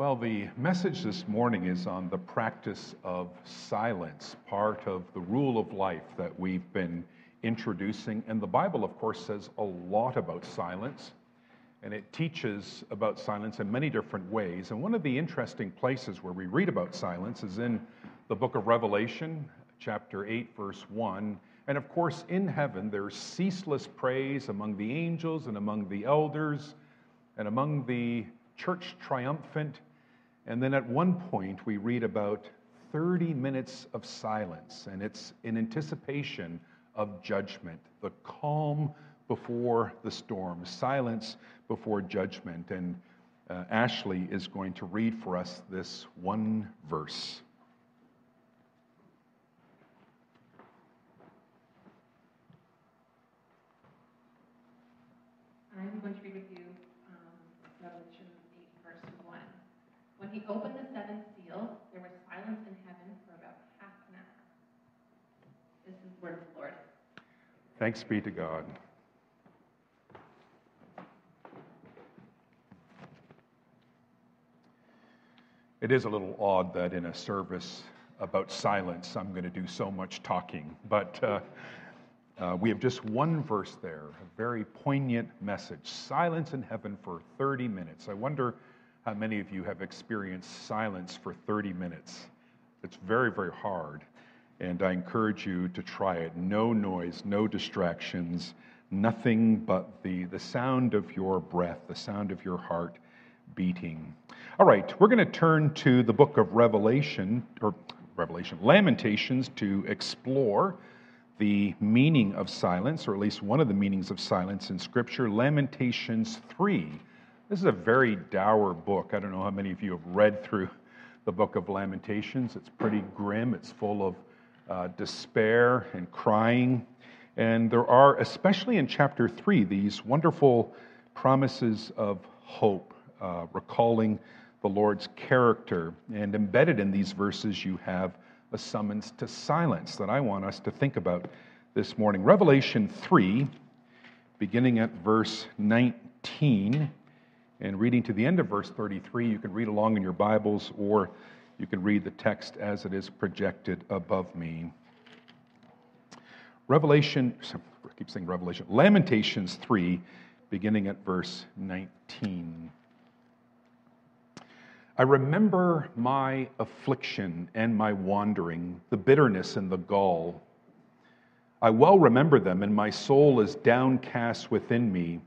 Well, the message this morning is on the practice of silence, part of the rule of life that we've been introducing. And the Bible, of course, says a lot about silence, and it teaches about silence in many different ways. And one of the interesting places where we read about silence is in the book of Revelation, chapter 8, verse 1. And of course, in heaven, there's ceaseless praise among the angels and among the elders and among the church triumphant. And then at one point, we read about 30 minutes of silence, and it's in anticipation of judgment, the calm before the storm, silence before judgment. And uh, Ashley is going to read for us this one verse. I'm going to read with you um, Revelation 8, verse 1. He opened the seventh seal, there was silence in heaven for about half an hour. This is the word of the Lord. Thanks be to God. It is a little odd that in a service about silence, I'm going to do so much talking. But uh, uh, we have just one verse there, a very poignant message silence in heaven for 30 minutes. I wonder how many of you have experienced silence for 30 minutes. It's very, very hard. And I encourage you to try it. No noise, no distractions, nothing but the, the sound of your breath, the sound of your heart beating. All right, we're going to turn to the book of Revelation, or Revelation, Lamentations, to explore the meaning of silence, or at least one of the meanings of silence in Scripture, Lamentations 3. This is a very dour book. I don't know how many of you have read through the book of Lamentations. It's pretty grim, it's full of uh, despair and crying. And there are, especially in chapter 3, these wonderful promises of hope, uh, recalling the Lord's character. And embedded in these verses, you have a summons to silence that I want us to think about this morning. Revelation 3, beginning at verse 19 and reading to the end of verse 33. You can read along in your Bibles or you can read the text as it is projected above me. Revelation, I keep saying Revelation, Lamentations 3, beginning at verse 19. I remember my affliction and my wandering, the bitterness and the gall. I well remember them, and my soul is downcast within me.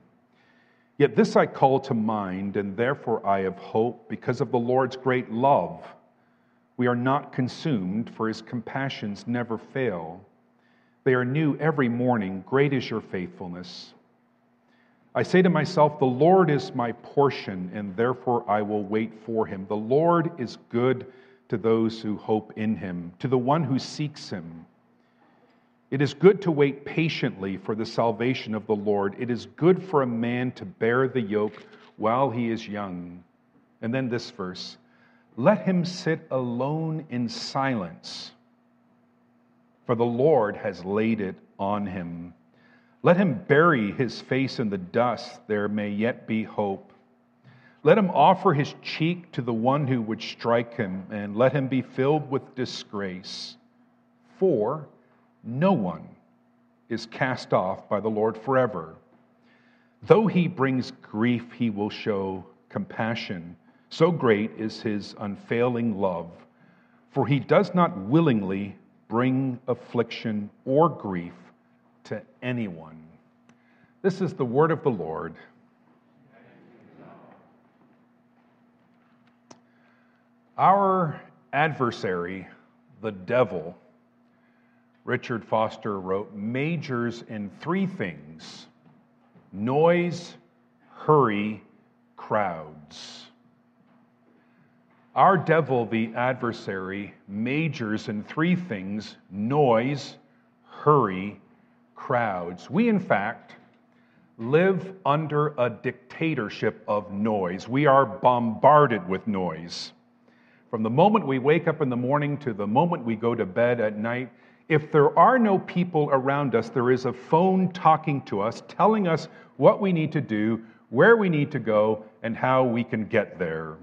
Yet this I call to mind, and therefore I have hope, because of the Lord's great love. We are not consumed, for his compassions never fail. They are new every morning. Great is your faithfulness. I say to myself, The Lord is my portion, and therefore I will wait for him. The Lord is good to those who hope in him, to the one who seeks him. It is good to wait patiently for the salvation of the Lord. It is good for a man to bear the yoke while he is young. And then this verse let him sit alone in silence, for the Lord has laid it on him. Let him bury his face in the dust, there may yet be hope. Let him offer his cheek to the one who would strike him, and let him be filled with disgrace. For no one is cast off by the Lord forever. Though he brings grief, he will show compassion. So great is his unfailing love. For he does not willingly bring affliction or grief to anyone. This is the word of the Lord. Our adversary, the devil, Richard Foster wrote, majors in three things noise, hurry, crowds. Our devil, the adversary, majors in three things noise, hurry, crowds. We, in fact, live under a dictatorship of noise. We are bombarded with noise. From the moment we wake up in the morning to the moment we go to bed at night, if there are no people around us, there is a phone talking to us, telling us what we need to do, where we need to go, and how we can get there.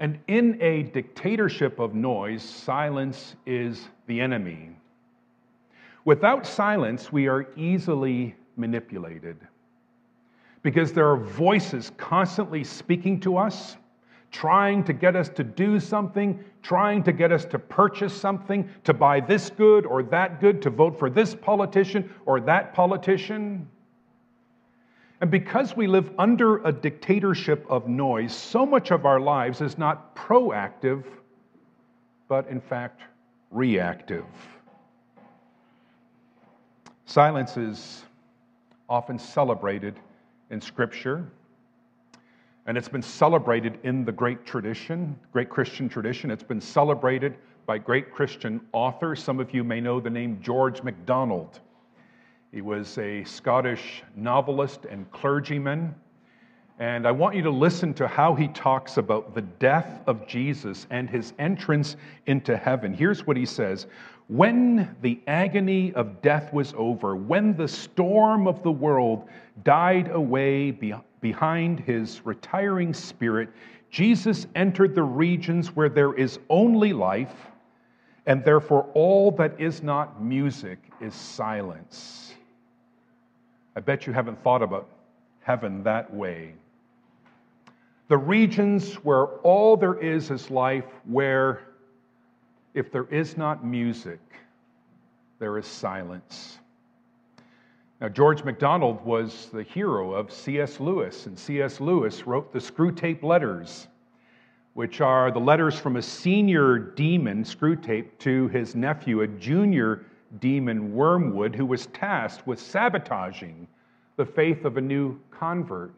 And in a dictatorship of noise, silence is the enemy. Without silence, we are easily manipulated because there are voices constantly speaking to us, trying to get us to do something, trying to get us to purchase something, to buy this good or that good, to vote for this politician or that politician. And because we live under a dictatorship of noise, so much of our lives is not proactive, but in fact reactive. Silence is often celebrated in Scripture, and it's been celebrated in the great tradition, great Christian tradition. It's been celebrated by great Christian authors. Some of you may know the name George MacDonald. He was a Scottish novelist and clergyman. And I want you to listen to how he talks about the death of Jesus and his entrance into heaven. Here's what he says When the agony of death was over, when the storm of the world died away behind his retiring spirit, Jesus entered the regions where there is only life, and therefore all that is not music is silence. I bet you haven't thought about heaven that way. The regions where all there is is life, where if there is not music, there is silence. Now, George MacDonald was the hero of C.S. Lewis, and C.S. Lewis wrote the Screwtape Letters, which are the letters from a senior demon, Screwtape, to his nephew, a junior demon Wormwood, who was tasked with sabotaging the faith of a new convert.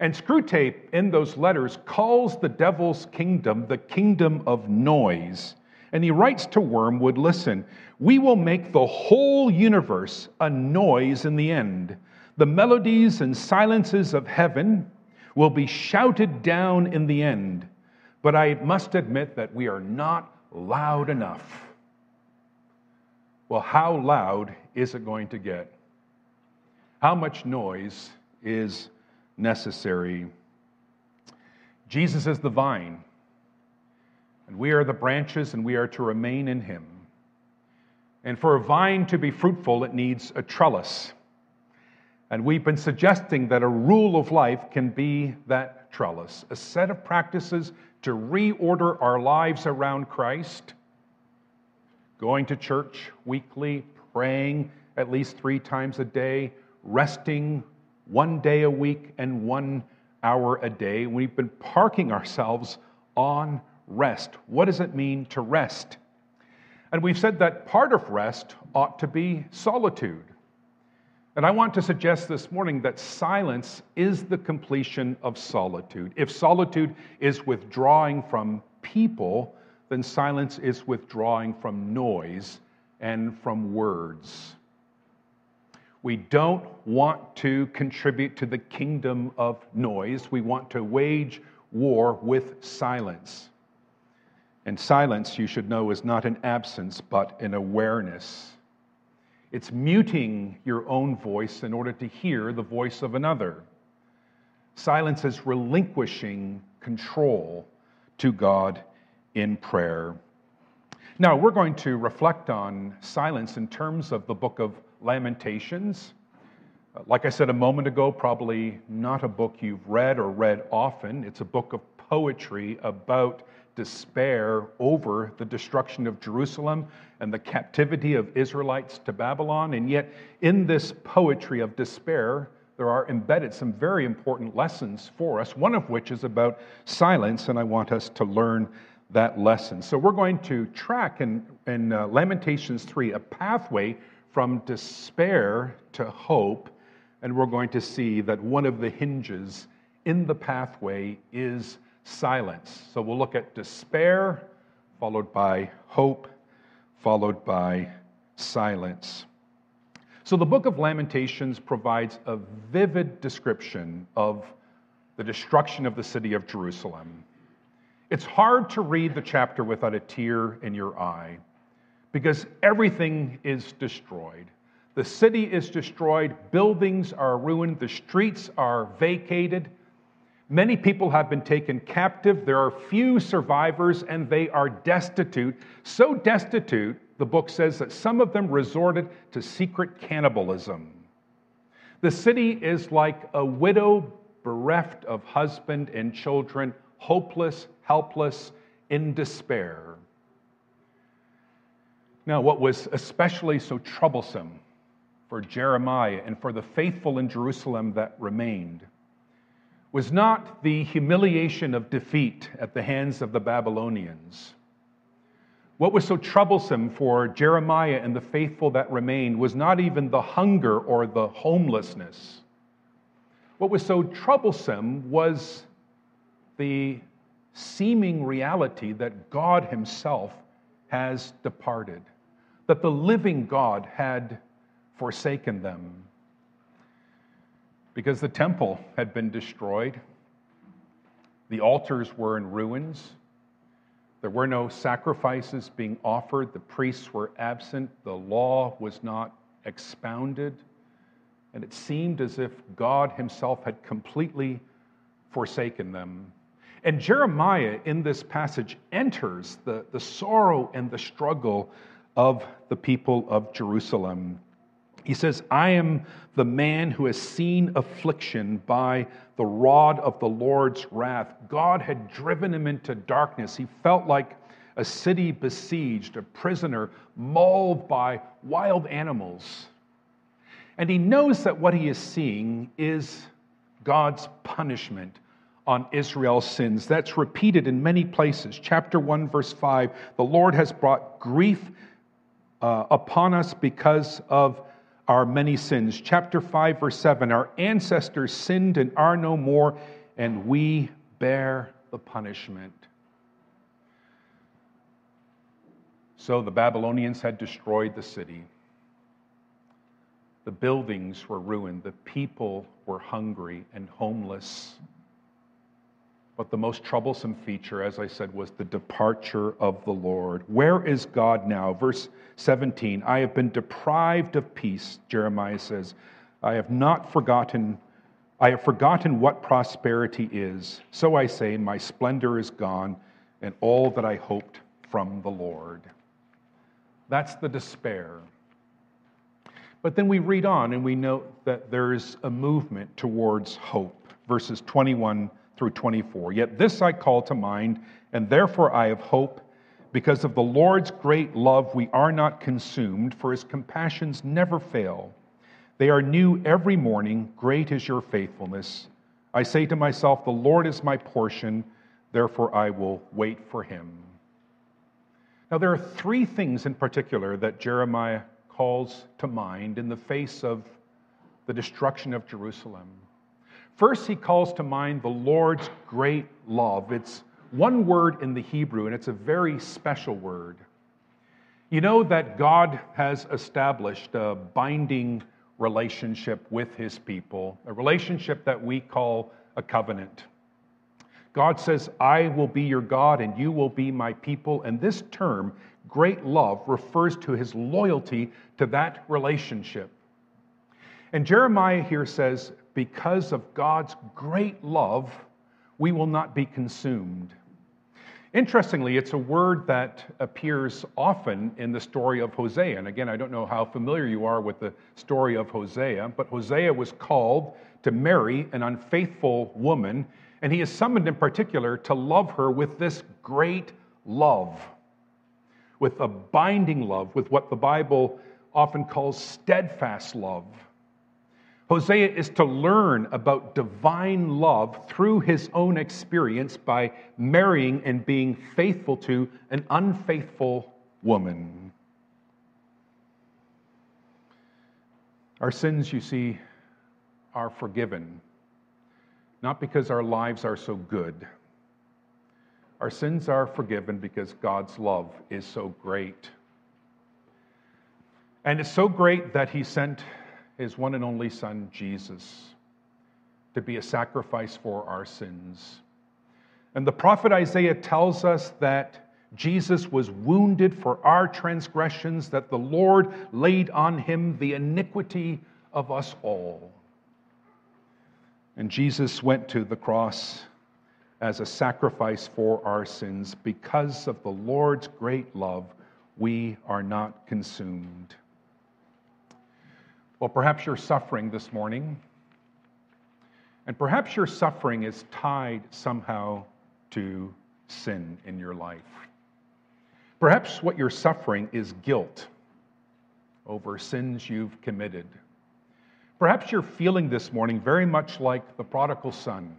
And Screwtape, in those letters, calls the devil's kingdom the kingdom of noise. And he writes to Wormwood listen, we will make the whole universe a noise in the end. The melodies and silences of heaven will be shouted down in the end. But I must admit that we are not loud enough. Well, how loud is it going to get? How much noise is necessary? Jesus is the vine, and we are the branches, and we are to remain in him. And for a vine to be fruitful, it needs a trellis. And we've been suggesting that a rule of life can be that trellis, a set of practices to reorder our lives around Christ going to church weekly, praying at least three times a day, resting one day a week and one hour a day. We've been parking ourselves on rest. What does it mean to rest? And we've said that part of rest ought to be solitude. And I want to suggest this morning that silence is the completion of solitude. If solitude is withdrawing from people, then silence is withdrawing from noise and from words. We don't want to contribute to the kingdom of noise. We want to wage war with silence. And silence, you should know, is not an absence, but an awareness. It's muting your own voice in order to hear the voice of another. Silence is relinquishing control to God in prayer. Now, we're going to reflect on silence in terms of the book of Lamentations. Uh, like I said a moment ago, probably not a book you've read or read often. It's a book of poetry about despair over the destruction of Jerusalem and the captivity of Israelites to Babylon. And yet, in this poetry of despair, there are embedded some very important lessons for us, one of which is about silence, and I want us to learn that lesson. So we're going to track in, in uh, Lamentations 3 a pathway from despair to hope, and we're going to see that one of the hinges in the pathway is silence. So we'll look at despair, followed by hope, followed by silence. So the book of Lamentations provides a vivid description of the destruction of the city of Jerusalem. It's hard to read the chapter without a tear in your eye because everything is destroyed. The city is destroyed, buildings are ruined, the streets are vacated. Many people have been taken captive. There are few survivors, and they are destitute. So destitute, the book says that some of them resorted to secret cannibalism. The city is like a widow bereft of husband and children, hopeless, helpless, in despair. Now, what was especially so troublesome for Jeremiah and for the faithful in Jerusalem that remained was not the humiliation of defeat at the hands of the Babylonians. What was so troublesome for Jeremiah and the faithful that remained was not even the hunger or the homelessness. What was so troublesome was the seeming reality that God Himself has departed, that the living God had forsaken them because the temple had been destroyed, the altars were in ruins, there were no sacrifices being offered, the priests were absent, the law was not expounded, and it seemed as if God Himself had completely forsaken them. And Jeremiah in this passage enters the, the sorrow and the struggle of the people of Jerusalem. He says, I am the man who has seen affliction by the rod of the Lord's wrath. God had driven him into darkness. He felt like a city besieged, a prisoner mauled by wild animals. And he knows that what he is seeing is God's punishment on Israel's sins. That's repeated in many places. Chapter 1, verse 5 the Lord has brought grief uh, upon us because of our many sins. Chapter 5, verse 7 Our ancestors sinned and are no more, and we bear the punishment. So the Babylonians had destroyed the city. The buildings were ruined. The people were hungry and homeless. But the most troublesome feature, as I said, was the departure of the Lord. Where is God now? Verse 17 I have been deprived of peace, Jeremiah says. I have not forgotten. I have forgotten what prosperity is. So I say, my splendor is gone, and all that I hoped from the Lord. That's the despair. But then we read on and we note that there's a movement towards hope. Verses 21 through 24. Yet this I call to mind, and therefore I have hope. Because of the Lord's great love, we are not consumed, for his compassions never fail. They are new every morning. Great is your faithfulness. I say to myself, The Lord is my portion, therefore I will wait for him. Now, there are three things in particular that Jeremiah calls to mind in the face of the destruction of Jerusalem. First, he calls to mind the Lord's great love. It's one word in the Hebrew, and it's a very special word. You know that God has established a binding relationship with his people, a relationship that we call a covenant. God says, I will be your God and you will be my people. And this term, great love, refers to his loyalty to that relationship. And Jeremiah here says, because of God's great love, we will not be consumed. Interestingly, it's a word that appears often in the story of Hosea. And again, I don't know how familiar you are with the story of Hosea, but Hosea was called to marry an unfaithful woman, and he is summoned in particular to love her with this great love, with a binding love, with what the Bible often calls steadfast love. Hosea is to learn about divine love through his own experience by marrying and being faithful to an unfaithful woman. Our sins, you see, are forgiven, not because our lives are so good. Our sins are forgiven because God's love is so great. And it's so great that he sent his one and only Son, Jesus, to be a sacrifice for our sins. And the prophet Isaiah tells us that Jesus was wounded for our transgressions, that the Lord laid on him the iniquity of us all. And Jesus went to the cross as a sacrifice for our sins. Because of the Lord's great love, we are not consumed. Well, perhaps you're suffering this morning, and perhaps your suffering is tied somehow to sin in your life. Perhaps what you're suffering is guilt over sins you've committed. Perhaps you're feeling this morning very much like the prodigal son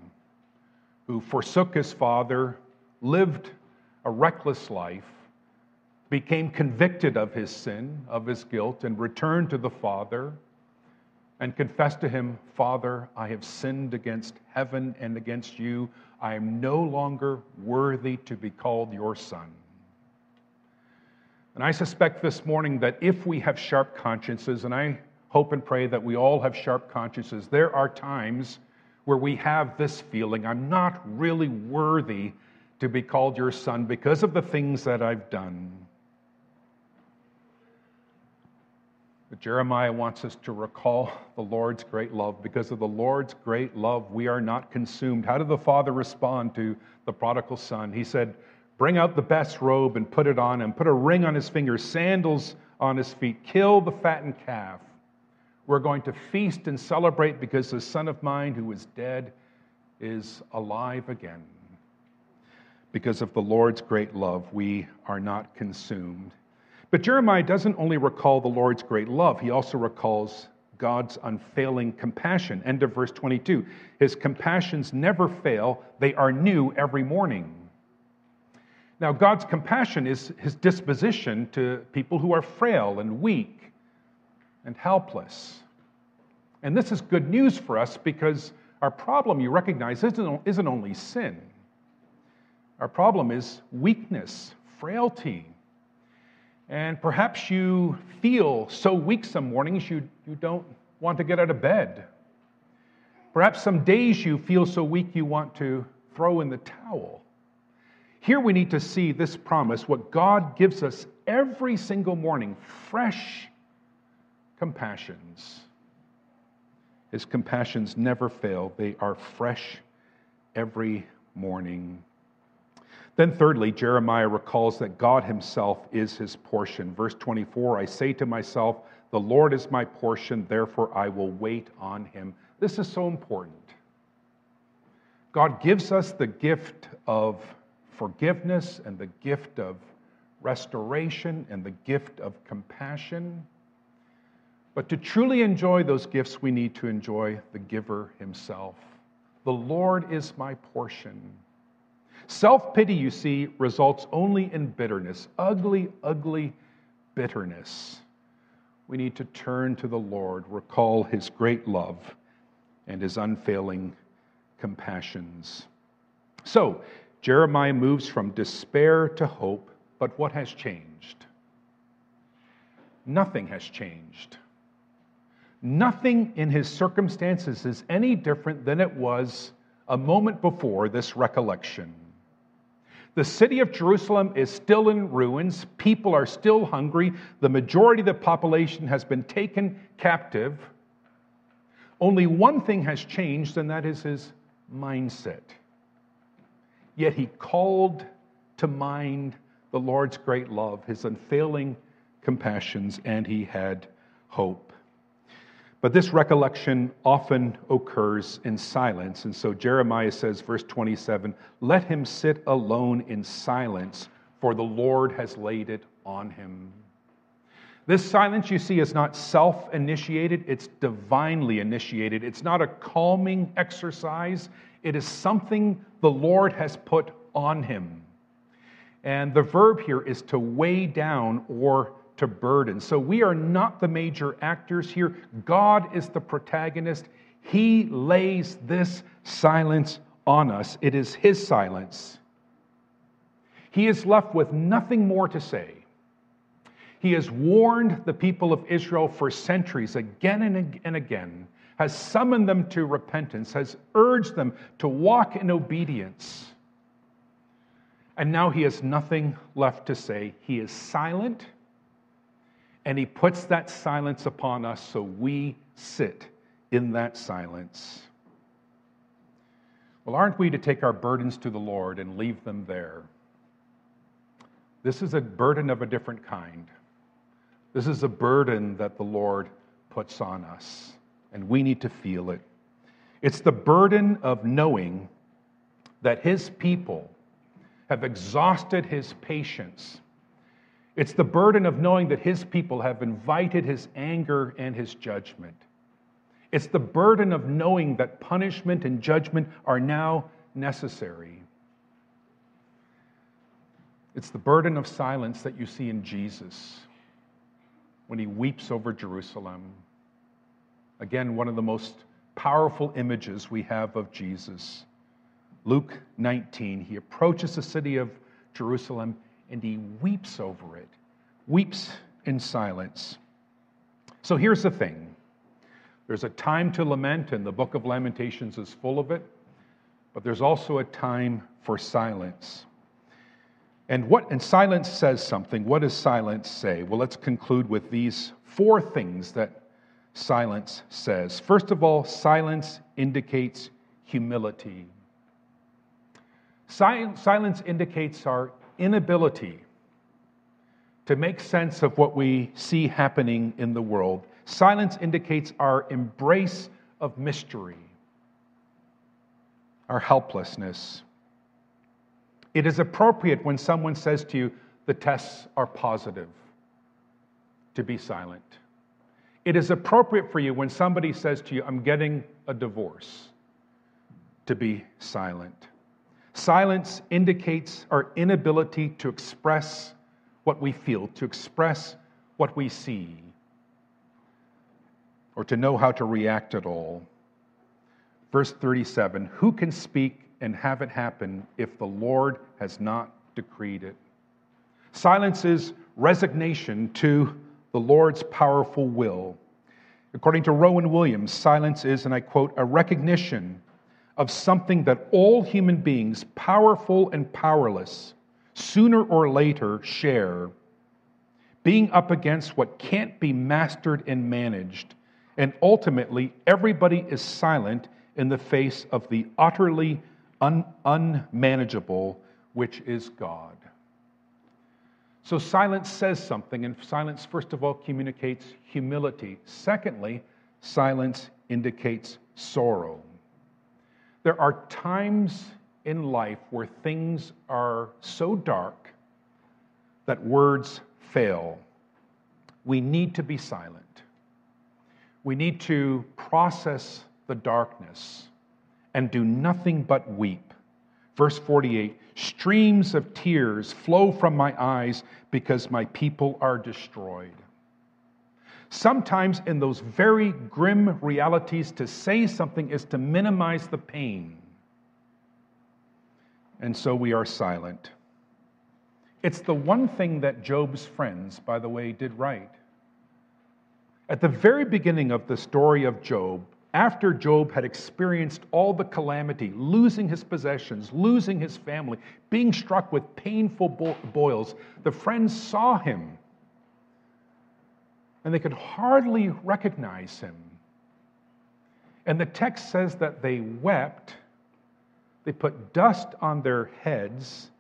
who forsook his father, lived a reckless life, became convicted of his sin, of his guilt, and returned to the father and confess to him, Father, I have sinned against heaven and against you. I am no longer worthy to be called your son. And I suspect this morning that if we have sharp consciences, and I hope and pray that we all have sharp consciences, there are times where we have this feeling I'm not really worthy to be called your son because of the things that I've done. But Jeremiah wants us to recall the Lord's great love. Because of the Lord's great love, we are not consumed. How did the father respond to the prodigal son? He said, Bring out the best robe and put it on him. Put a ring on his finger, sandals on his feet. Kill the fattened calf. We're going to feast and celebrate because the son of mine who was dead is alive again. Because of the Lord's great love, we are not consumed. But Jeremiah doesn't only recall the Lord's great love, he also recalls God's unfailing compassion. End of verse 22. His compassions never fail, they are new every morning. Now, God's compassion is his disposition to people who are frail and weak and helpless. And this is good news for us because our problem, you recognize, isn't, isn't only sin. Our problem is weakness, frailty. And perhaps you feel so weak some mornings you, you don't want to get out of bed. Perhaps some days you feel so weak you want to throw in the towel. Here we need to see this promise, what God gives us every single morning fresh compassions. His compassions never fail, they are fresh every morning. Then, thirdly, Jeremiah recalls that God himself is his portion. Verse 24 I say to myself, The Lord is my portion, therefore I will wait on him. This is so important. God gives us the gift of forgiveness and the gift of restoration and the gift of compassion. But to truly enjoy those gifts, we need to enjoy the giver himself. The Lord is my portion. Self pity, you see, results only in bitterness, ugly, ugly bitterness. We need to turn to the Lord, recall his great love and his unfailing compassions. So, Jeremiah moves from despair to hope, but what has changed? Nothing has changed. Nothing in his circumstances is any different than it was a moment before this recollection. The city of Jerusalem is still in ruins. People are still hungry. The majority of the population has been taken captive. Only one thing has changed, and that is his mindset. Yet he called to mind the Lord's great love, his unfailing compassions, and he had hope. But this recollection often occurs in silence. And so Jeremiah says, verse 27 Let him sit alone in silence, for the Lord has laid it on him. This silence, you see, is not self initiated, it's divinely initiated. It's not a calming exercise, it is something the Lord has put on him. And the verb here is to weigh down or to burden. So we are not the major actors here. God is the protagonist. He lays this silence on us, it is His silence. He is left with nothing more to say. He has warned the people of Israel for centuries again and again has summoned them to repentance, has urged them to walk in obedience. And now he has nothing left to say. He is silent, and he puts that silence upon us so we sit in that silence. Well, aren't we to take our burdens to the Lord and leave them there? This is a burden of a different kind. This is a burden that the Lord puts on us, and we need to feel it. It's the burden of knowing that His people have exhausted His patience. It's the burden of knowing that His people have invited His anger and His judgment. It's the burden of knowing that punishment and judgment are now necessary. It's the burden of silence that you see in Jesus when he weeps over Jerusalem. Again, one of the most powerful images we have of Jesus. Luke 19, he approaches the city of Jerusalem and he weeps over it, weeps in silence. So here's the thing there's a time to lament, and the book of Lamentations is full of it, but there's also a time for silence. And what and silence says something. What does silence say? Well, let's conclude with these four things that silence says. First of all, silence indicates humility. Silence indicates our inability to make sense of what we see happening in the world. Silence indicates our embrace of mystery, our helplessness. It is appropriate when someone says to you, the tests are positive, to be silent. It is appropriate for you when somebody says to you, I'm getting a divorce, to be silent. Silence indicates our inability to express what we feel, to express what we see or to know how to react at all. Verse 37 Who can speak and have it happen if the Lord has not decreed it? Silence is resignation to the Lord's powerful will. According to Rowan Williams, silence is, and I quote, a recognition of something that all human beings, powerful and powerless, sooner or later share, being up against what can't be mastered and managed and ultimately, everybody is silent in the face of the utterly un- unmanageable, which is God. So, silence says something, and silence, first of all, communicates humility. Secondly, silence indicates sorrow. There are times in life where things are so dark that words fail. We need to be silent. We need to process the darkness and do nothing but weep. Verse 48 Streams of tears flow from my eyes because my people are destroyed. Sometimes, in those very grim realities, to say something is to minimize the pain. And so we are silent. It's the one thing that Job's friends, by the way, did right. At the very beginning of the story of Job, after Job had experienced all the calamity, losing his possessions, losing his family, being struck with painful boils, the friends saw him and they could hardly recognize him. And the text says that they wept, they put dust on their heads,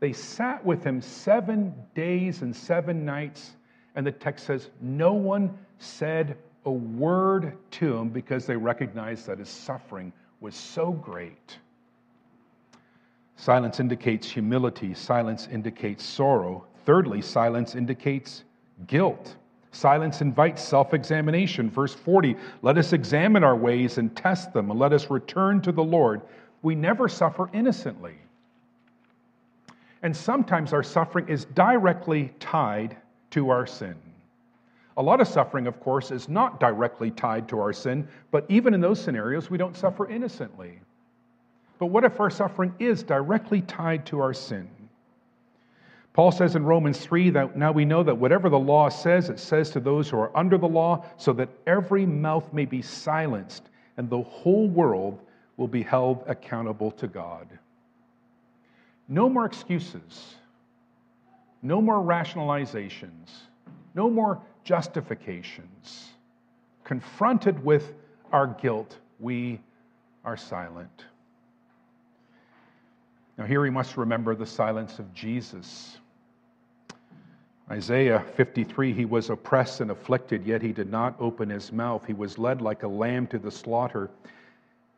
they sat with him seven days and seven nights, and the text says, No one said a word to him because they recognized that his suffering was so great. Silence indicates humility, silence indicates sorrow. Thirdly, silence indicates guilt. Silence invites self examination. Verse 40 Let us examine our ways and test them, and let us return to the Lord. We never suffer innocently. And sometimes our suffering is directly tied to our sin. A lot of suffering, of course, is not directly tied to our sin, but even in those scenarios, we don't suffer innocently. But what if our suffering is directly tied to our sin? Paul says in Romans 3 that now we know that whatever the law says, it says to those who are under the law, so that every mouth may be silenced and the whole world will be held accountable to God. No more excuses, no more rationalizations, no more justifications. Confronted with our guilt, we are silent. Now, here we must remember the silence of Jesus. Isaiah 53 He was oppressed and afflicted, yet he did not open his mouth. He was led like a lamb to the slaughter,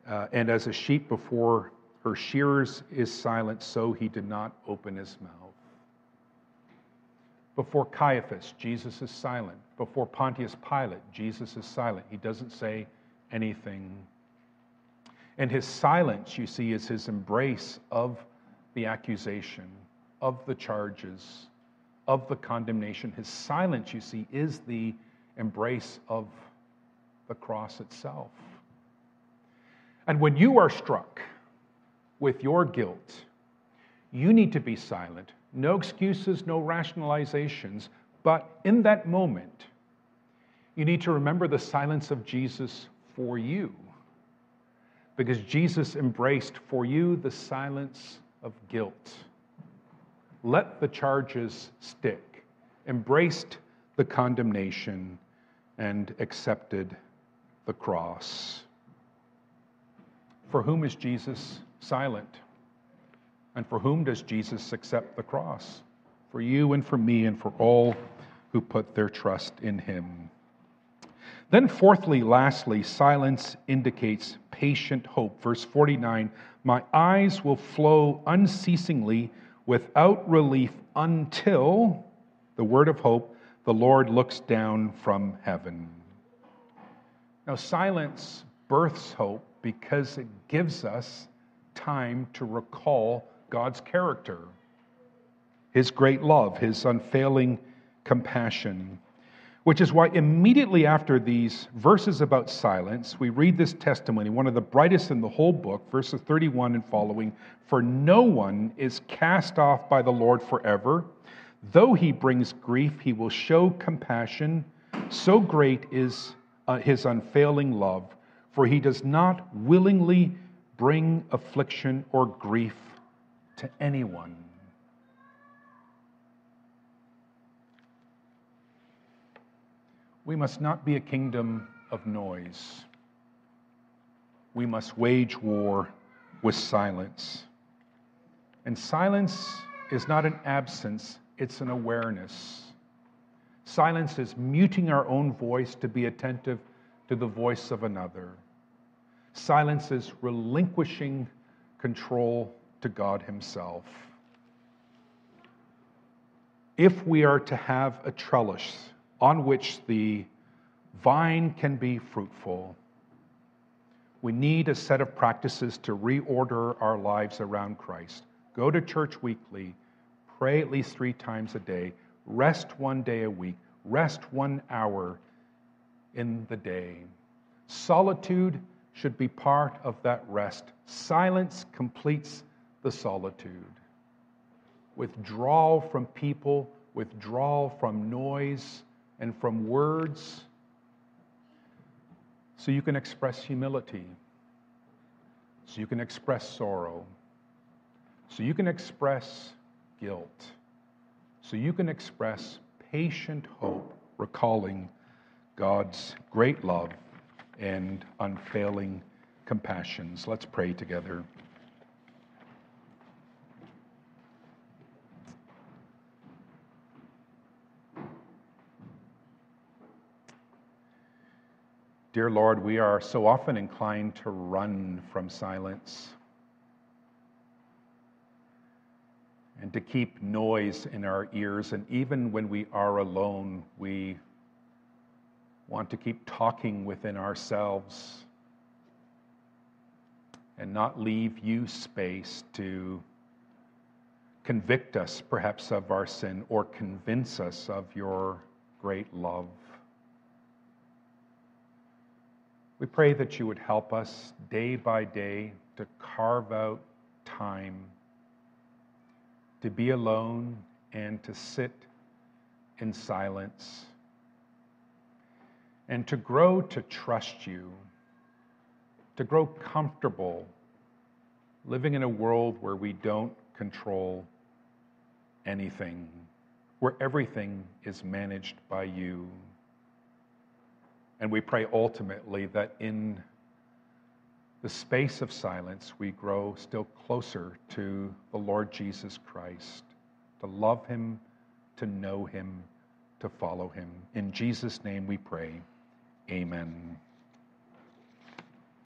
uh, and as a sheep before her shearers is silent, so he did not open his mouth. Before Caiaphas, Jesus is silent. Before Pontius Pilate, Jesus is silent. He doesn't say anything. And his silence, you see, is his embrace of the accusation, of the charges, of the condemnation. His silence, you see, is the embrace of the cross itself. And when you are struck with your guilt, you need to be silent. No excuses, no rationalizations. But in that moment, you need to remember the silence of Jesus for you. Because Jesus embraced for you the silence of guilt. Let the charges stick, embraced the condemnation, and accepted the cross. For whom is Jesus silent? And for whom does Jesus accept the cross? For you and for me and for all who put their trust in him. Then, fourthly, lastly, silence indicates patient hope. Verse 49 My eyes will flow unceasingly without relief until the word of hope, the Lord looks down from heaven. Now, silence births hope because it gives us time to recall God's character, His great love, His unfailing compassion. Which is why immediately after these verses about silence, we read this testimony, one of the brightest in the whole book, verses 31 and following. For no one is cast off by the Lord forever. Though he brings grief, he will show compassion. So great is uh, his unfailing love, for he does not willingly bring affliction or grief to anyone. We must not be a kingdom of noise. We must wage war with silence. And silence is not an absence, it's an awareness. Silence is muting our own voice to be attentive to the voice of another. Silence is relinquishing control to God Himself. If we are to have a trellis on which the vine can be fruitful, we need a set of practices to reorder our lives around Christ. Go to church weekly, pray at least three times a day, rest one day a week, rest one hour in the day. Solitude should be part of that rest. Silence completes the solitude. Withdrawal from people, withdrawal from noise and from words, so you can express humility, so you can express sorrow, so you can express guilt, so you can express patient hope, recalling God's great love and unfailing compassions. Let's pray together. Dear Lord, we are so often inclined to run from silence and to keep noise in our ears. And even when we are alone, we want to keep talking within ourselves and not leave you space to convict us, perhaps, of our sin or convince us of your great love. We pray that you would help us day by day to carve out time to be alone and to sit in silence and to grow to trust you, to grow comfortable living in a world where we don't control anything, where everything is managed by you. And we pray ultimately that in the space of silence, we grow still closer to the Lord Jesus Christ, to love him, to know him, to follow him. In Jesus' name we pray. Amen.